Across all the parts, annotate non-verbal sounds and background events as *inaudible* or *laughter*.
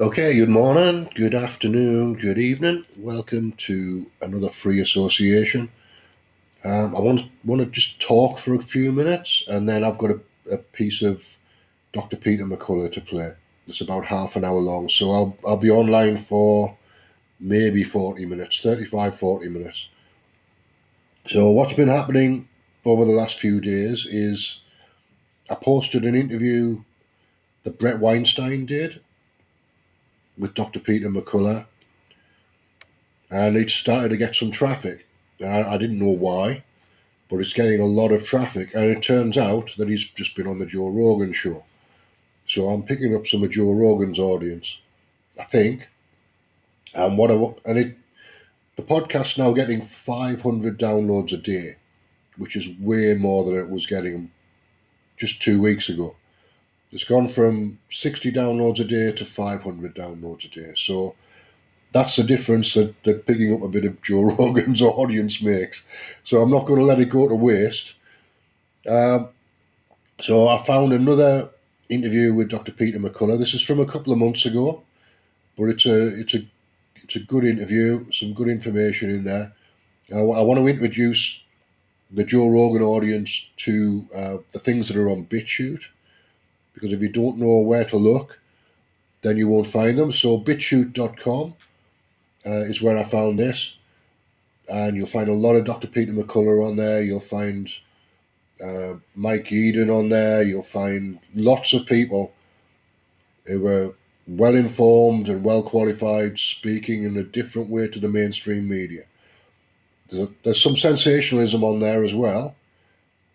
Okay, good morning, good afternoon, good evening. Welcome to another free association. Um, I want want to just talk for a few minutes, and then I've got a, a piece of Dr. Peter McCullough to play. It's about half an hour long, so I'll I'll be online for maybe 40 minutes, 35, 40 minutes. So what's been happening over the last few days is I posted an interview that Bret Weinstein did with Dr. Peter McCullough, and it started to get some traffic. I, I didn't know why, but it's getting a lot of traffic, and it turns out that he's just been on the Joe Rogan show. So I'm picking up some of Joe Rogan's audience, I think. And what I and it, the podcast's now getting 500 downloads a day, which is way more than it was getting just two weeks ago. It's gone from 60 downloads a day to 500 downloads a day. So that's the difference that, that picking up a bit of Joe *laughs* Rogan's audience makes. So I'm not going to let it go to waste. Um, so I found another interview with Dr. Peter McCullough. This is from a couple of months ago, but it's a it's a it's a good interview. Some good information in there. I, I want to introduce the Joe Rogan audience to uh, the things that are on BitChute because if you don't know where to look, then you won't find them. So bitchute.com uh, is where I found this. And you'll find a lot of Dr. Peter McCullough on there. You'll find uh, Mike Yeadon on there. You'll find lots of people who are well informed and well qualified, speaking in a different way to the mainstream media. There's, a, there's some sensationalism on there as well.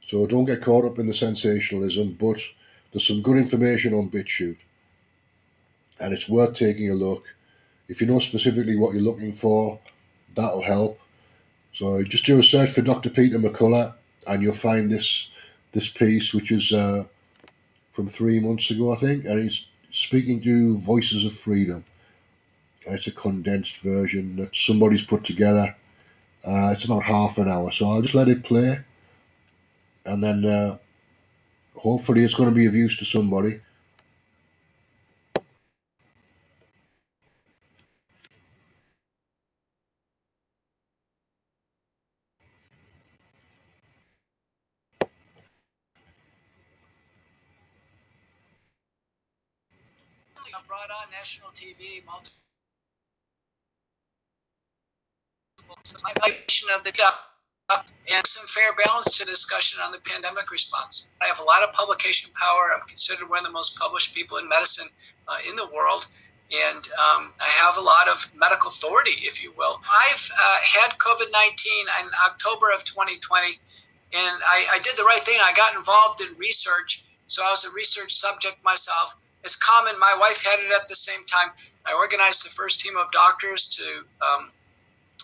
So don't get caught up in the sensationalism, but there's some good information on BitChute, and it's worth taking a look. If you know specifically what you're looking for, that'll help. So just do a search for Dr. Peter McCullough, and you'll find this this piece, which is uh, from three months ago, I think, and he's speaking to Voices of Freedom. And it's a condensed version that somebody's put together. Uh, it's about half an hour, so I'll just let it play, and then uh, hopefully it's going to be of use to somebody. brought on national TV, multiple of the and some fair balance to discussion on the pandemic response. I have a lot of publication power. I'm considered one of the most published people in medicine uh, in the world. And um, I have a lot of medical authority, if you will. I've uh, had COVID 19 in October of 2020, and I, I did the right thing. I got involved in research, so I was a research subject myself. It's common. My wife had it at the same time. I organized the first team of doctors to um,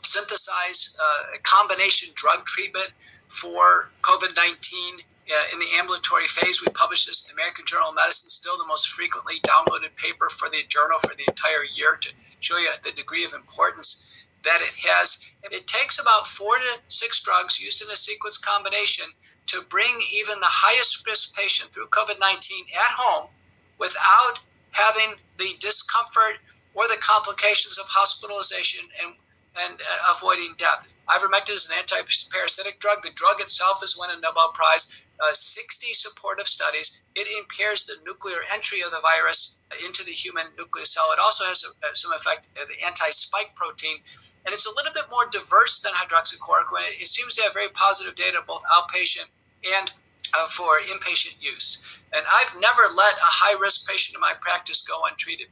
synthesize uh, a combination drug treatment for COVID 19 uh, in the ambulatory phase. We published this in the American Journal of Medicine, still the most frequently downloaded paper for the journal for the entire year to show you the degree of importance that it has. It takes about four to six drugs used in a sequence combination to bring even the highest risk patient through COVID 19 at home without having the discomfort or the complications of hospitalization and and uh, avoiding death. Ivermectin is an anti-parasitic drug. The drug itself has won a Nobel Prize. Uh, 60 supportive studies. It impairs the nuclear entry of the virus into the human nucleus cell. It also has a, uh, some effect of the anti-spike protein, and it's a little bit more diverse than hydroxychloroquine. It seems to have very positive data both outpatient and uh, for inpatient use. And I've never let a high risk patient in my practice go untreated.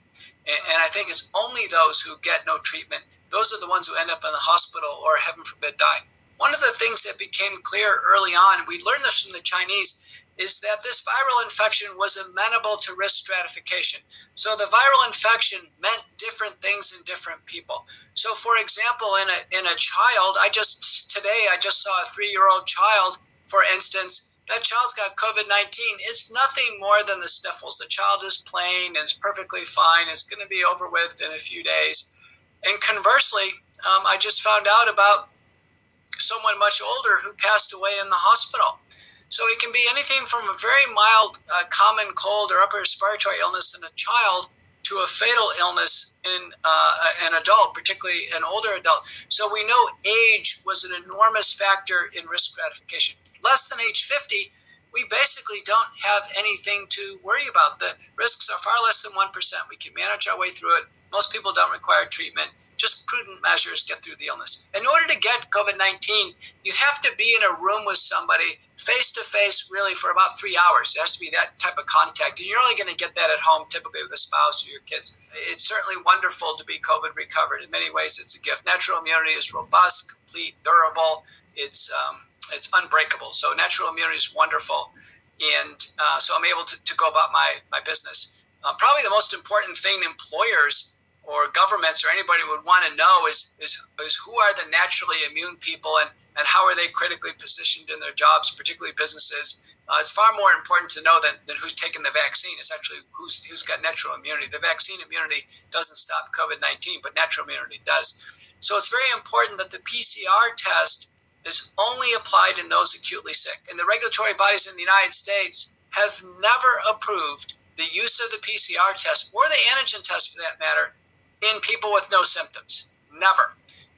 And, and I think it's only those who get no treatment, those are the ones who end up in the hospital or, heaven forbid, dying. One of the things that became clear early on, we learned this from the Chinese, is that this viral infection was amenable to risk stratification. So the viral infection meant different things in different people. So, for example, in a, in a child, I just today I just saw a three year old child, for instance, that child's got COVID 19, it's nothing more than the sniffles. The child is playing and it's perfectly fine. It's going to be over with in a few days. And conversely, um, I just found out about someone much older who passed away in the hospital. So it can be anything from a very mild uh, common cold or upper respiratory illness in a child to a fatal illness in uh, an adult, particularly an older adult. So we know age was an enormous factor in risk stratification. Less than age 50, we basically don't have anything to worry about. The risks are far less than 1%. We can manage our way through it. Most people don't require treatment. Just prudent measures get through the illness. In order to get COVID 19, you have to be in a room with somebody face to face, really, for about three hours. It has to be that type of contact. And you're only going to get that at home, typically with a spouse or your kids. It's certainly wonderful to be COVID recovered. In many ways, it's a gift. Natural immunity is robust, complete, durable. It's um, it's unbreakable. So natural immunity is wonderful, and uh, so I'm able to, to go about my my business. Uh, probably the most important thing employers or governments or anybody would want to know is, is is who are the naturally immune people and and how are they critically positioned in their jobs, particularly businesses. Uh, it's far more important to know than, than who's taken the vaccine. It's actually who's who's got natural immunity. The vaccine immunity doesn't stop COVID nineteen, but natural immunity does. So it's very important that the PCR test is only applied in those acutely sick. And the regulatory bodies in the United States have never approved the use of the PCR test or the antigen test for that matter in people with no symptoms. Never.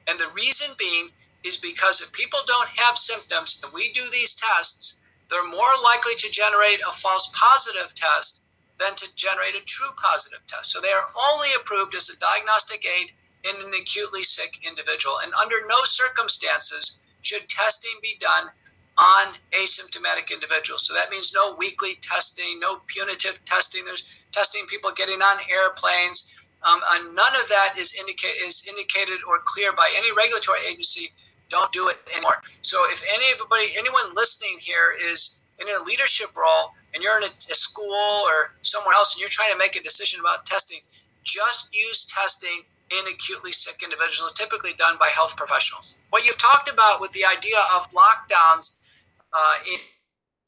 And the reason being is because if people don't have symptoms and we do these tests, they're more likely to generate a false positive test than to generate a true positive test. So they are only approved as a diagnostic aid in an acutely sick individual. And under no circumstances should testing be done on asymptomatic individuals. So that means no weekly testing, no punitive testing. There's testing people getting on airplanes. Um, and none of that is, indica- is indicated or clear by any regulatory agency. Don't do it anymore. So if anybody, anyone listening here is in a leadership role and you're in a, a school or somewhere else and you're trying to make a decision about testing, just use testing in acutely sick individuals, typically done by health professionals. What you've talked about with the idea of lockdowns uh, in,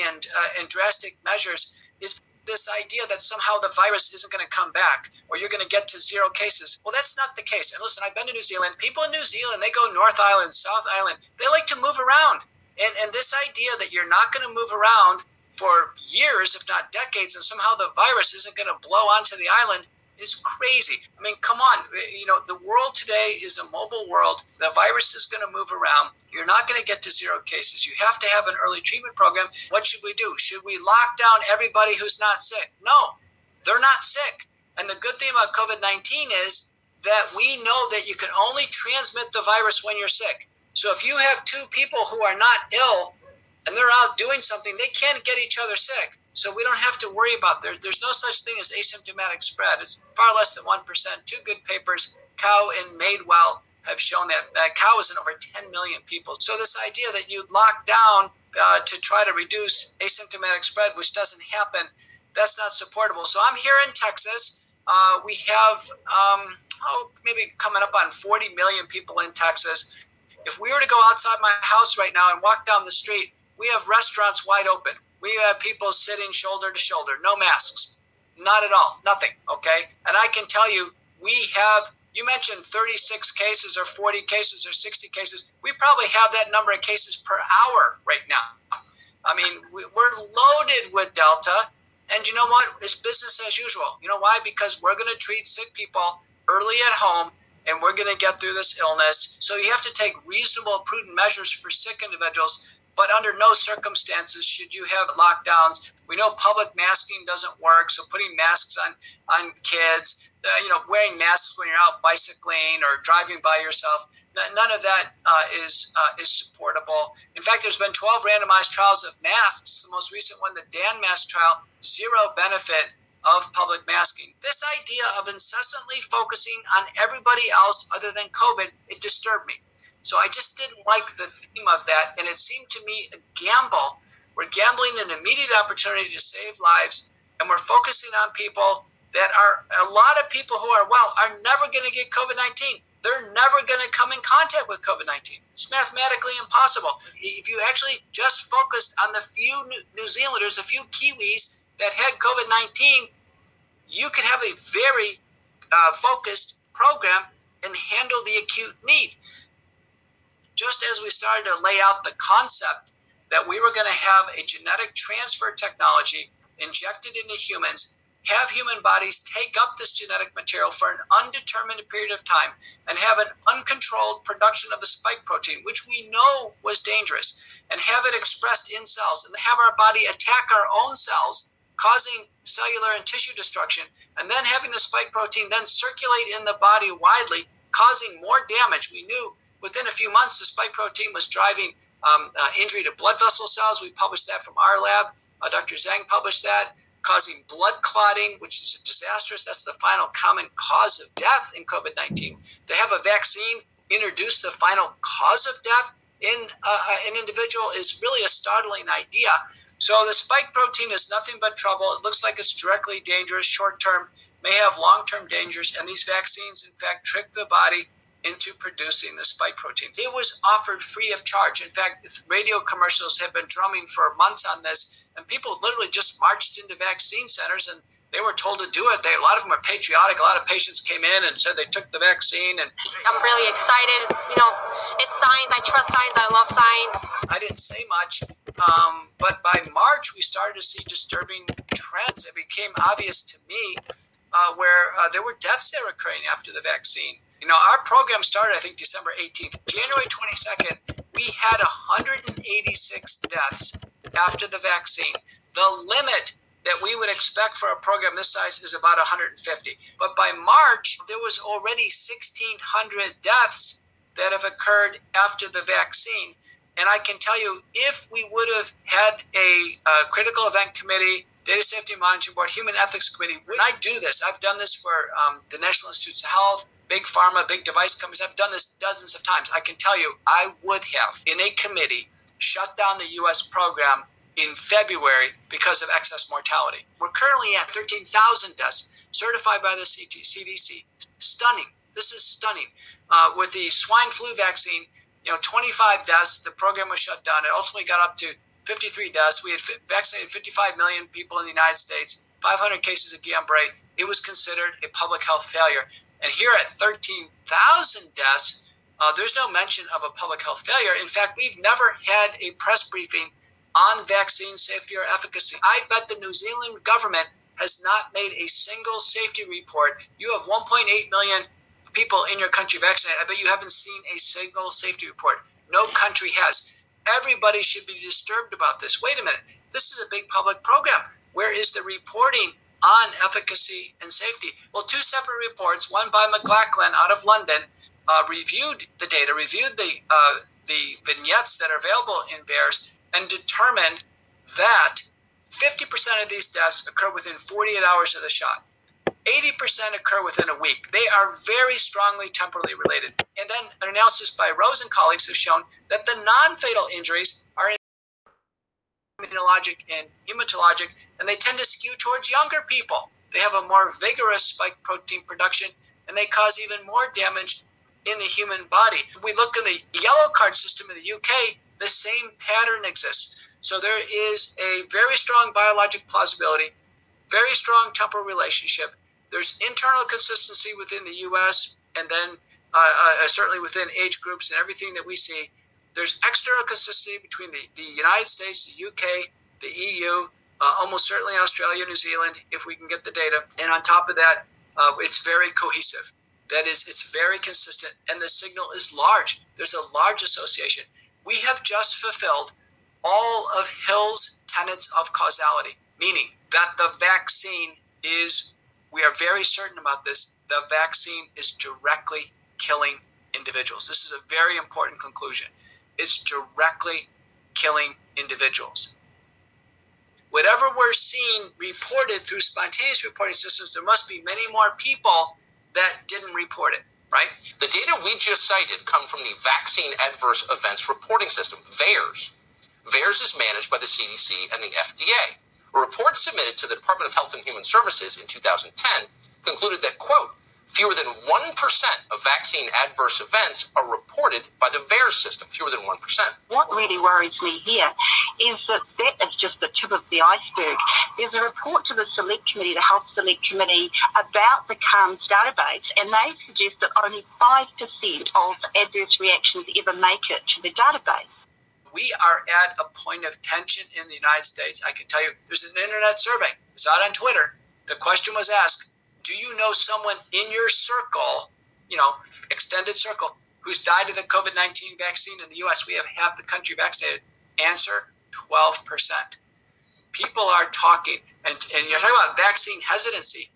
and, uh, and drastic measures is this idea that somehow the virus isn't going to come back or you're going to get to zero cases. Well, that's not the case. And listen, I've been to New Zealand. People in New Zealand, they go North Island, South Island. They like to move around. And, and this idea that you're not going to move around for years, if not decades, and somehow the virus isn't going to blow onto the island is crazy. I mean, come on. Uh, you know, the world today is a mobile world. The virus is going to move around. You're not going to get to zero cases. You have to have an early treatment program. What should we do? Should we lock down everybody who's not sick? No, they're not sick. And the good thing about COVID 19 is that we know that you can only transmit the virus when you're sick. So if you have two people who are not ill and they're out doing something, they can't get each other sick. So we don't have to worry about there. There's no such thing as asymptomatic spread. It's far less than one percent. Two good papers, Cao and Madewell, have shown that uh, Cao is in over 10 million people. So this idea that you lock down uh, to try to reduce asymptomatic spread, which doesn't happen, that's not supportable. So I'm here in Texas. Uh, we have um, oh, maybe coming up on 40 million people in Texas. If we were to go outside my house right now and walk down the street, we have restaurants wide open. We have people sitting shoulder to shoulder, no masks, not at all, nothing. Okay. And I can tell you, we have, you mentioned 36 cases or 40 cases or 60 cases. We probably have that number of cases per hour right now. I mean, we're loaded with Delta. And you know what? It's business as usual. You know why? Because we're going to treat sick people early at home and we're going to get through this illness. So you have to take reasonable, prudent measures for sick individuals but under no circumstances should you have lockdowns. We know public masking doesn't work, so putting masks on on kids, uh, you know, wearing masks when you're out bicycling or driving by yourself, none of that uh, is uh, is supportable. In fact, there's been 12 randomized trials of masks. The most recent one, the DANMASK trial, zero benefit of public masking. This idea of incessantly focusing on everybody else other than COVID, it disturbed me. So I just didn't like the theme of that. And it seemed to me a gamble. We're gambling an immediate opportunity to save lives, and we're focusing on people that are a lot of people who are well are never going to get COVID 19. They're never going to come in contact with COVID 19. It's mathematically impossible. If you actually just focused on the few New Zealanders, a few Kiwis that had COVID 19, you could have a very uh, focused program and handle the acute need just as we started to lay out the concept that we were going to have a genetic transfer technology injected into humans, have human bodies take up this genetic material for an undetermined period of time and have an uncontrolled production of the spike protein, which we know was dangerous, and have it expressed in cells, and have our body attack our own cells, causing cellular and tissue destruction, and then having the spike protein then circulate in the body widely, causing more damage. We knew within a few months the spike protein was driving um, uh, injury to blood vessel cells. We published that from our lab. Uh, Dr. Zhang published that, causing blood clotting, which is disastrous. That's the final common cause of death in COVID 19. To have a vaccine introduce the final cause of death in uh, an individual is really a startling idea. So the spike protein is nothing but trouble. It looks like it's directly dangerous short term, may have long term dangers, and these vaccines, in fact, trick the body into producing the spike proteins. It was offered free of charge. In fact, radio commercials have been drumming for months on this, and people literally just marched into vaccine centers and they were told to do it. They, a lot of them are patriotic. A lot of patients came in and said they took the vaccine. And I'm really excited. You know, it's science. I trust science. I love science. I didn't say much, um, but by March we started to see disturbing trends. It became obvious to me uh, where uh, there were deaths that were occurring after the vaccine. You know, our program started, I think, December 18th. January 22nd, we had 186 deaths after the vaccine. The limit that we would expect for a program this size is about 150. But by March, there was already 1,600 deaths that have occurred after the vaccine. And I can tell you, if we would have had a, a critical event committee, data safety monitoring board, human ethics committee, when I do this, I've done this for um, the National Institutes of Health, big pharma, big device companies. I've done this dozens of times. I can tell you, I would have, in a committee, shut down the U.S. program in February because of excess mortality. We're currently at 13,000 deaths certified by the CDC. Stunning. This is stunning. Uh, with the swine flu vaccine, you know, 25 deaths. The program was shut down. It ultimately got up to 53 deaths. We had vaccinated 55 million people in the United States, 500 cases of Guillain-Barré. It was considered a public health failure. And here at 13,000 deaths, uh, there's no mention of a public health failure. In fact, we've never had a press briefing on vaccine safety or efficacy. I bet the New Zealand government has not made a single safety report. You have 1.8 million people in your country vaccinated. I bet you haven't seen a single safety report. No country has. Everybody should be disturbed about this. Wait a minute. This is a big public program. Where is the reporting on efficacy and safety. Well, two separate reports, one by McLachlan out of London, uh, reviewed the data, reviewed the uh, the vignettes that are available in VAERS, and determined that 50% of these deaths occur within 48 hours of the shot. 80% occur within a week. They are very strongly temporally related. And then an analysis by Rose and colleagues has shown that the non fatal injuries are immunologic and hematologic, and they tend to skew towards younger people. They have a more vigorous spike protein production, and they cause even more damage in the human body. If we look at the yellow card system in the UK, the same pattern exists. So there is a very strong biologic plausibility, very strong temporal relationship. There's internal consistency within the US, and then uh, uh, certainly within age groups and everything that we see. There's external consistency between the, the United States, the UK, the EU, uh, almost certainly Australia, New Zealand, if we can get the data. And on top of that, uh, it's very cohesive. That is, it's very consistent, and the signal is large. There's a large association. We have just fulfilled all of Hill's tenets of causality, meaning that the vaccine is, we are very certain about this, the vaccine is directly killing individuals. This is a very important conclusion It's directly killing individuals. Whatever we're seeing reported through spontaneous reporting systems, there must be many more people that didn't report it, right? The data we just cited come from the Vaccine Adverse Events Reporting System, VAERS. VAERS is managed by the CDC and the FDA. A report submitted to the Department of Health and Human Services in 2010 concluded that, quote, Fewer than 1% of vaccine adverse events are reported by the VAERS system, fewer than 1%. What really worries me here is that that is just the tip of the iceberg. There's a report to the Select Committee, the Health Select Committee, about the CARMS database, and they suggest that only 5% of adverse reactions ever make it to the database. We are at a point of tension in the United States. I can tell you, there's an internet survey. It's out on Twitter The question was asked Do you know someone in your circle, you know, extended circle, who's died of the COVID 19 vaccine in the US? We have half the country vaccinated. Answer 12%. People are talking, and, and you're talking about vaccine hesitancy.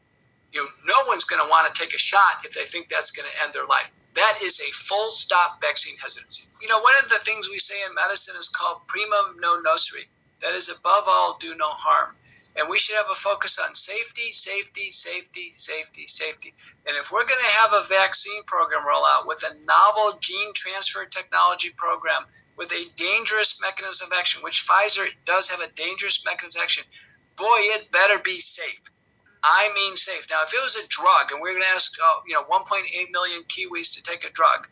You know, no one's going to want to take a shot if they think that's going to end their life. That is a full stop vaccine hesitancy. You know, one of the things we say in medicine is called primum non nocere. That is, above all, do no harm. And we should have a focus on safety, safety, safety, safety, safety. And if we're going to have a vaccine program roll out with a novel gene transfer technology program with a dangerous mechanism of action, which Pfizer does have a dangerous mechanism of action, boy, it better be safe. I mean safe. Now, if it was a drug and we are going to ask, uh, you know, 1.8 million Kiwis to take a drug,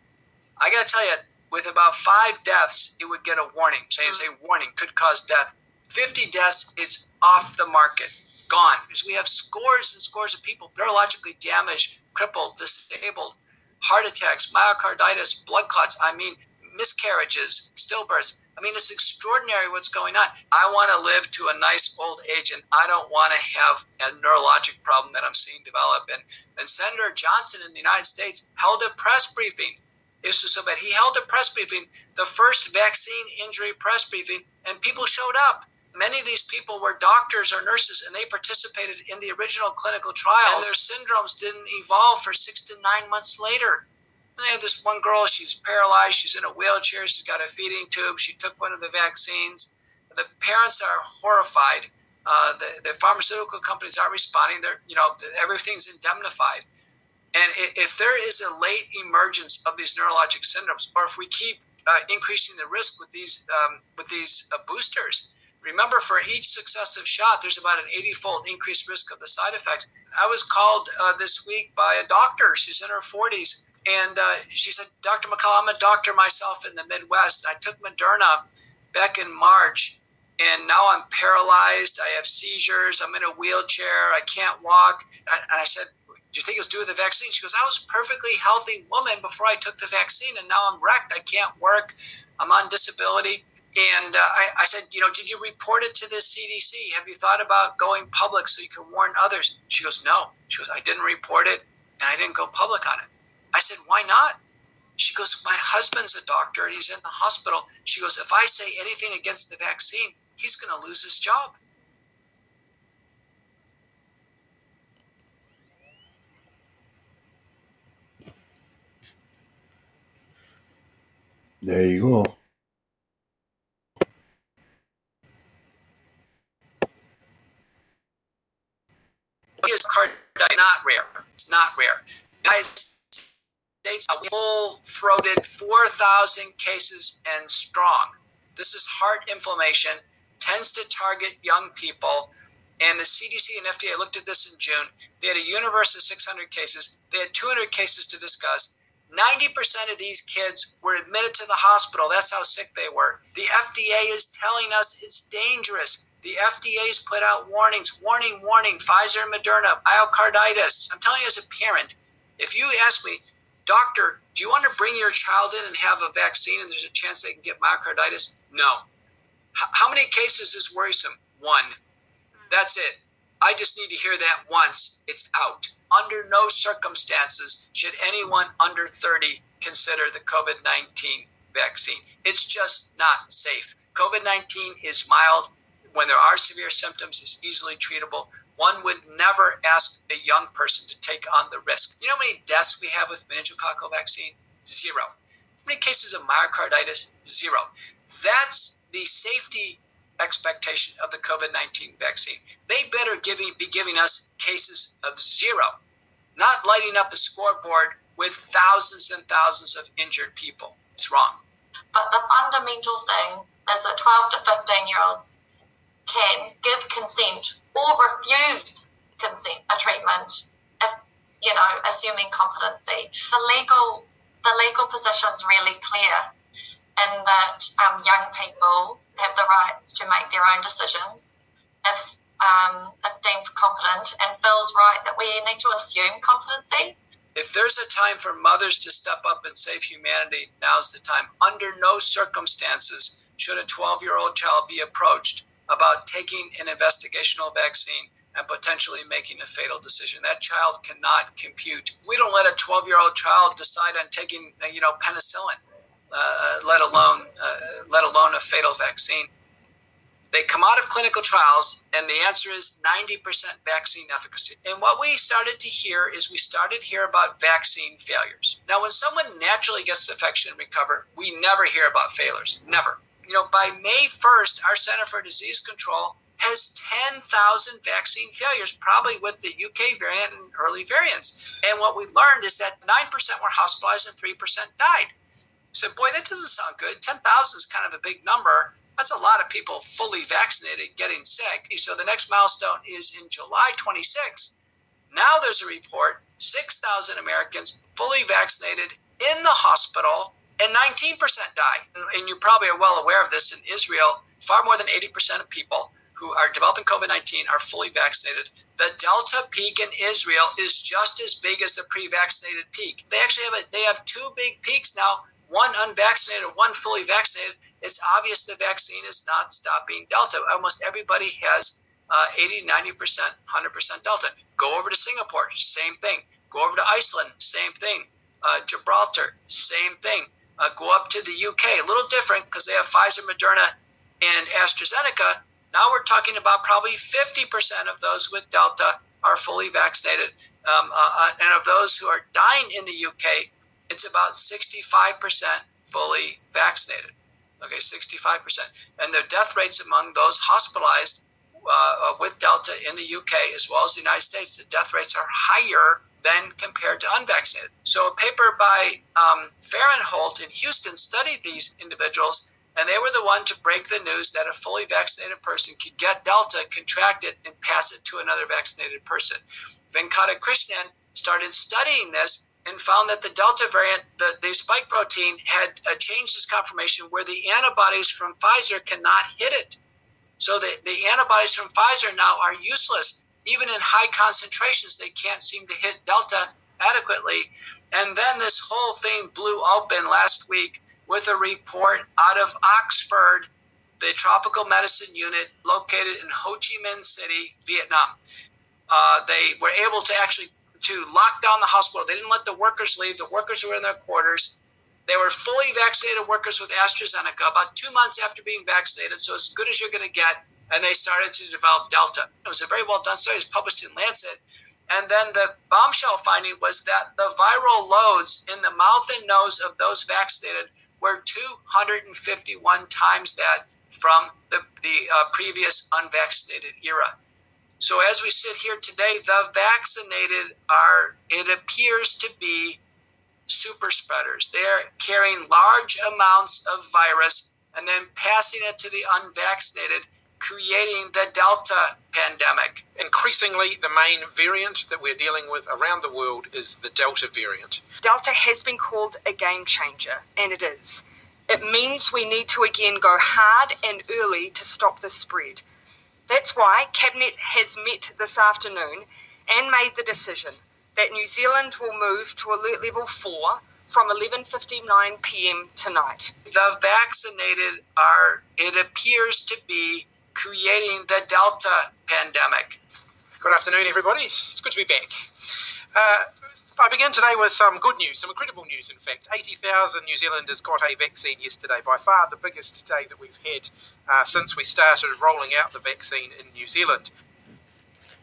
I got to tell you, with about five deaths, it would get a warning, say, warning could cause death. 50 deaths, it's off the market, gone. Because we have scores and scores of people neurologically damaged, crippled, disabled, heart attacks, myocarditis, blood clots. I mean, miscarriages, stillbirths. I mean, it's extraordinary what's going on. I want to live to a nice old age, and I don't want to have a neurologic problem that I'm seeing develop. And, and Senator Johnson in the United States held a press briefing. This was so bad. He held a press briefing, the first vaccine injury press briefing, and people showed up. Many of these people were doctors or nurses, and they participated in the original clinical trials. And their syndromes didn't evolve for six to nine months later. I have this one girl, she's paralyzed, she's in a wheelchair, she's got a feeding tube, she took one of the vaccines. The parents are horrified. Uh, the, the pharmaceutical companies aren't responding. They're, you know, everything's indemnified. And if there is a late emergence of these neurologic syndromes, or if we keep uh, increasing the risk with these um, with these uh, boosters, remember for each successive shot, there's about an 80-fold increased risk of the side effects. I was called uh, this week by a doctor. She's in her 40s and uh, she said, Dr. McCall, I'm a doctor myself in the Midwest. I took Moderna back in March, and now I'm paralyzed. I have seizures. I'm in a wheelchair. I can't walk. And I said, Do you think it was due to the vaccine? She goes, I was a perfectly healthy woman before I took the vaccine, and now I'm wrecked. I can't work. I'm on disability. And uh, I, I, said, you know, did you report it to the CDC? Have you thought about going public so you can warn others? She goes, no. She goes, I didn't report it, and I didn't go public on it. I said, Why not? She goes, My husband's a doctor and he's in the hospital. She goes, If I say anything against the vaccine, he's going to lose his job. There you go. Is not rare. It's not rare. States full throated 4,000 cases and strong. This is heart inflammation, tends to target young people. And the CDC and FDA looked at this in June. They had a universe of 600 cases. They had 200 cases to discuss. 90% of these kids were admitted to the hospital. That's how sick they were. The FDA is telling us it's dangerous. The FDA's put out warnings warning, warning, Pfizer, Moderna, myocarditis. I'm telling you as a parent, if you ask me, Doctor, do you want to bring your child in and have a vaccine and there's a chance they can get myocarditis? No. H- how many cases is worrisome? One. That's it. I just need to hear that once. It's out. Under no circumstances should anyone under 30 consider the COVID 19 vaccine. It's just not safe. COVID 19 is mild. When there are severe symptoms, is easily treatable one would never ask a young person to take on the risk. You know how many deaths we have with meningococcal vaccine? Zero. How many cases of myocarditis? Zero. That's the safety expectation of the COVID 19 vaccine. They better be giving us cases of zero, not lighting up a scoreboard with thousands and thousands of injured people. It's wrong. But the fundamental thing is that 12 to 15 year olds can give consent or refuse consent a treatment if you know assuming competency. The legal the legal position's really clear in that um, young people have the rights to make their own decisions if um, if deemed competent, and feels right that we need to assume competency. If there's a time for mothers to step up and save humanity, now's the time. Under no circumstances should a 12 year old child be approached about taking an investigational vaccine and potentially making a fatal decision. That child cannot compute. We don't let a 12 year old child decide on taking, uh, you know, penicillin, uh, let alone uh, let alone a fatal vaccine. They come out of clinical trials, and the answer is 90% vaccine efficacy. And what we started to hear is we started to hear about vaccine failures. Now, when someone naturally gets infection and recover, we never hear about failures. Never. You know, by May 1st, our Center for Disease Control has 10,000 vaccine failures, probably with the UK variant and early variants. And what we learned is that 9% were hospitalized and 3% died. So, boy, that doesn't sound good. 10,000 is kind of a big number. That's a lot of people fully vaccinated getting sick. So the next milestone is in July 26th. Now there's a report 6,000 Americans fully vaccinated in the hospital and 19% die. And you probably are well aware of this in Israel. Far more than 80% of people who are developing COVID 19 are fully vaccinated. The Delta peak in Israel is just as big as the pre vaccinated peak. They actually have a, they have two big peaks now one unvaccinated, one fully vaccinated it's obvious the vaccine is not stopping Delta. Almost everybody has uh, 80, 90%, 100% Delta. Go over to Singapore, same thing. Go over to Iceland, same thing. Uh, Gibraltar, same thing. Uh, go up to the UK, a little different because they have Pfizer, Moderna, and AstraZeneca. Now we're talking about probably 50% of those with Delta are fully vaccinated. Um, uh, uh, and of those who are dying in the UK, it's about 65% fully vaccinated okay, 65%. And the death rates among those hospitalized uh, with Delta in the UK as well as the United States, the death rates are higher than compared to unvaccinated. So a paper by um, Farinholt in Houston studied these individuals, and they were the one to break the news that a fully vaccinated person could get Delta, contract it, and pass it to another vaccinated person. Venkatakrishnan started studying this and found that the Delta variant, the, the spike protein, had uh, changed its conformation where the antibodies from Pfizer cannot hit it. So the, the antibodies from Pfizer now are useless. Even in high concentrations, they can't seem to hit Delta adequately. And then this whole thing blew open last week with a report out of Oxford, the tropical medicine unit located in Ho Chi Minh City, Vietnam. Uh, they were able to actually to lock down the hospital. They didn't let the workers leave. The workers were in their quarters. They were fully vaccinated workers with AstraZeneca about two months after being vaccinated, so as good as you're going to get. And they started to develop Delta. It was a very well done study. It was published in Lancet. And then the bombshell finding was that the viral loads in the mouth and nose of those vaccinated were 251 times that from the, the uh, previous unvaccinated era. So as we sit here today, the vaccinated are, it appears to be super spreaders. They're carrying large amounts of virus and then passing it to the unvaccinated, creating the Delta pandemic. Increasingly, the main variant that we're dealing with around the world is the Delta variant. Delta has been called a game changer, and it is. It means we need to again go hard and early to stop the spread. That's why Cabinet has met this afternoon and made the decision that New Zealand will move to alert level 4 from 11:59 p.m. tonight. The vaccinated are it appears to be creating the Delta pandemic. Good afternoon everybody. It's good to be back. Uh, I begin today with some good news, some incredible news, in fact. 80,000 New Zealanders got a vaccine yesterday, by far the biggest day that we've had uh, since we started rolling out the vaccine in New Zealand.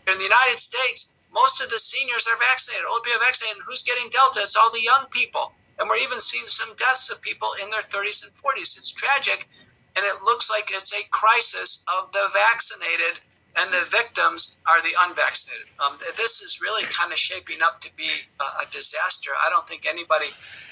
In the United States, most of the seniors are vaccinated, old people are vaccinated. Who's getting Delta? It's all the young people. And we're even seeing some deaths of people in their 30s and 40s. It's tragic. And it looks like it's a crisis of the vaccinated and the victims are the unvaccinated. Um, this is really kind of shaping up to be a, disaster. I don't think anybody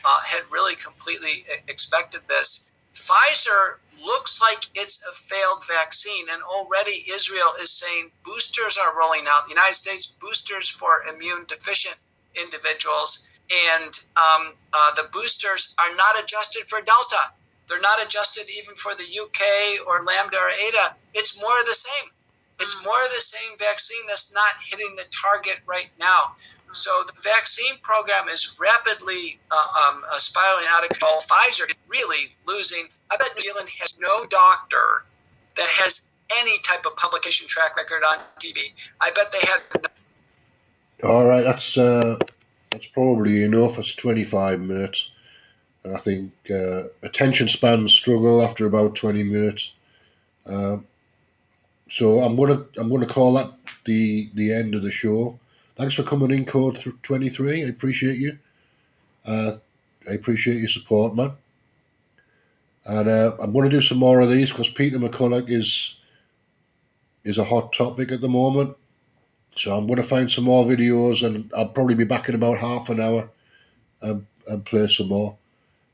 uh, had really completely expected this. Pfizer looks like it's a failed vaccine, and already Israel is saying boosters are rolling out. The United States boosters for immune deficient individuals, and um, uh, the boosters are not adjusted for Delta. They're not adjusted even for the UK or Lambda or Eta. It's more of the same. It's more of the same vaccine that's not hitting the target right now. So the vaccine program is rapidly uh, um, uh, spiraling out of control. Pfizer is really losing. I bet New Zealand has no doctor that has any type of publication track record on TV. I bet they had. All right, that's uh, that's probably enough. It's twenty five minutes, and I think uh, attention spans struggle after about twenty minutes. Um, so I'm gonna I'm gonna call that the the end of the show. Thanks for coming in, Code Twenty Three. I appreciate you. Uh, I appreciate your support, man. And uh, I'm going to do some more of these because Peter McCullough is is a hot topic at the moment. So I'm going to find some more videos, and I'll probably be back in about half an hour and, and play some more.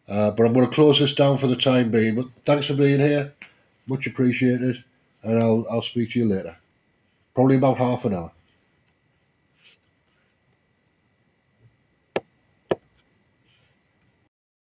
Uh, but I'm going to close this down for the time being. But thanks for being here, much appreciated, and I'll I'll speak to you later, probably about half an hour.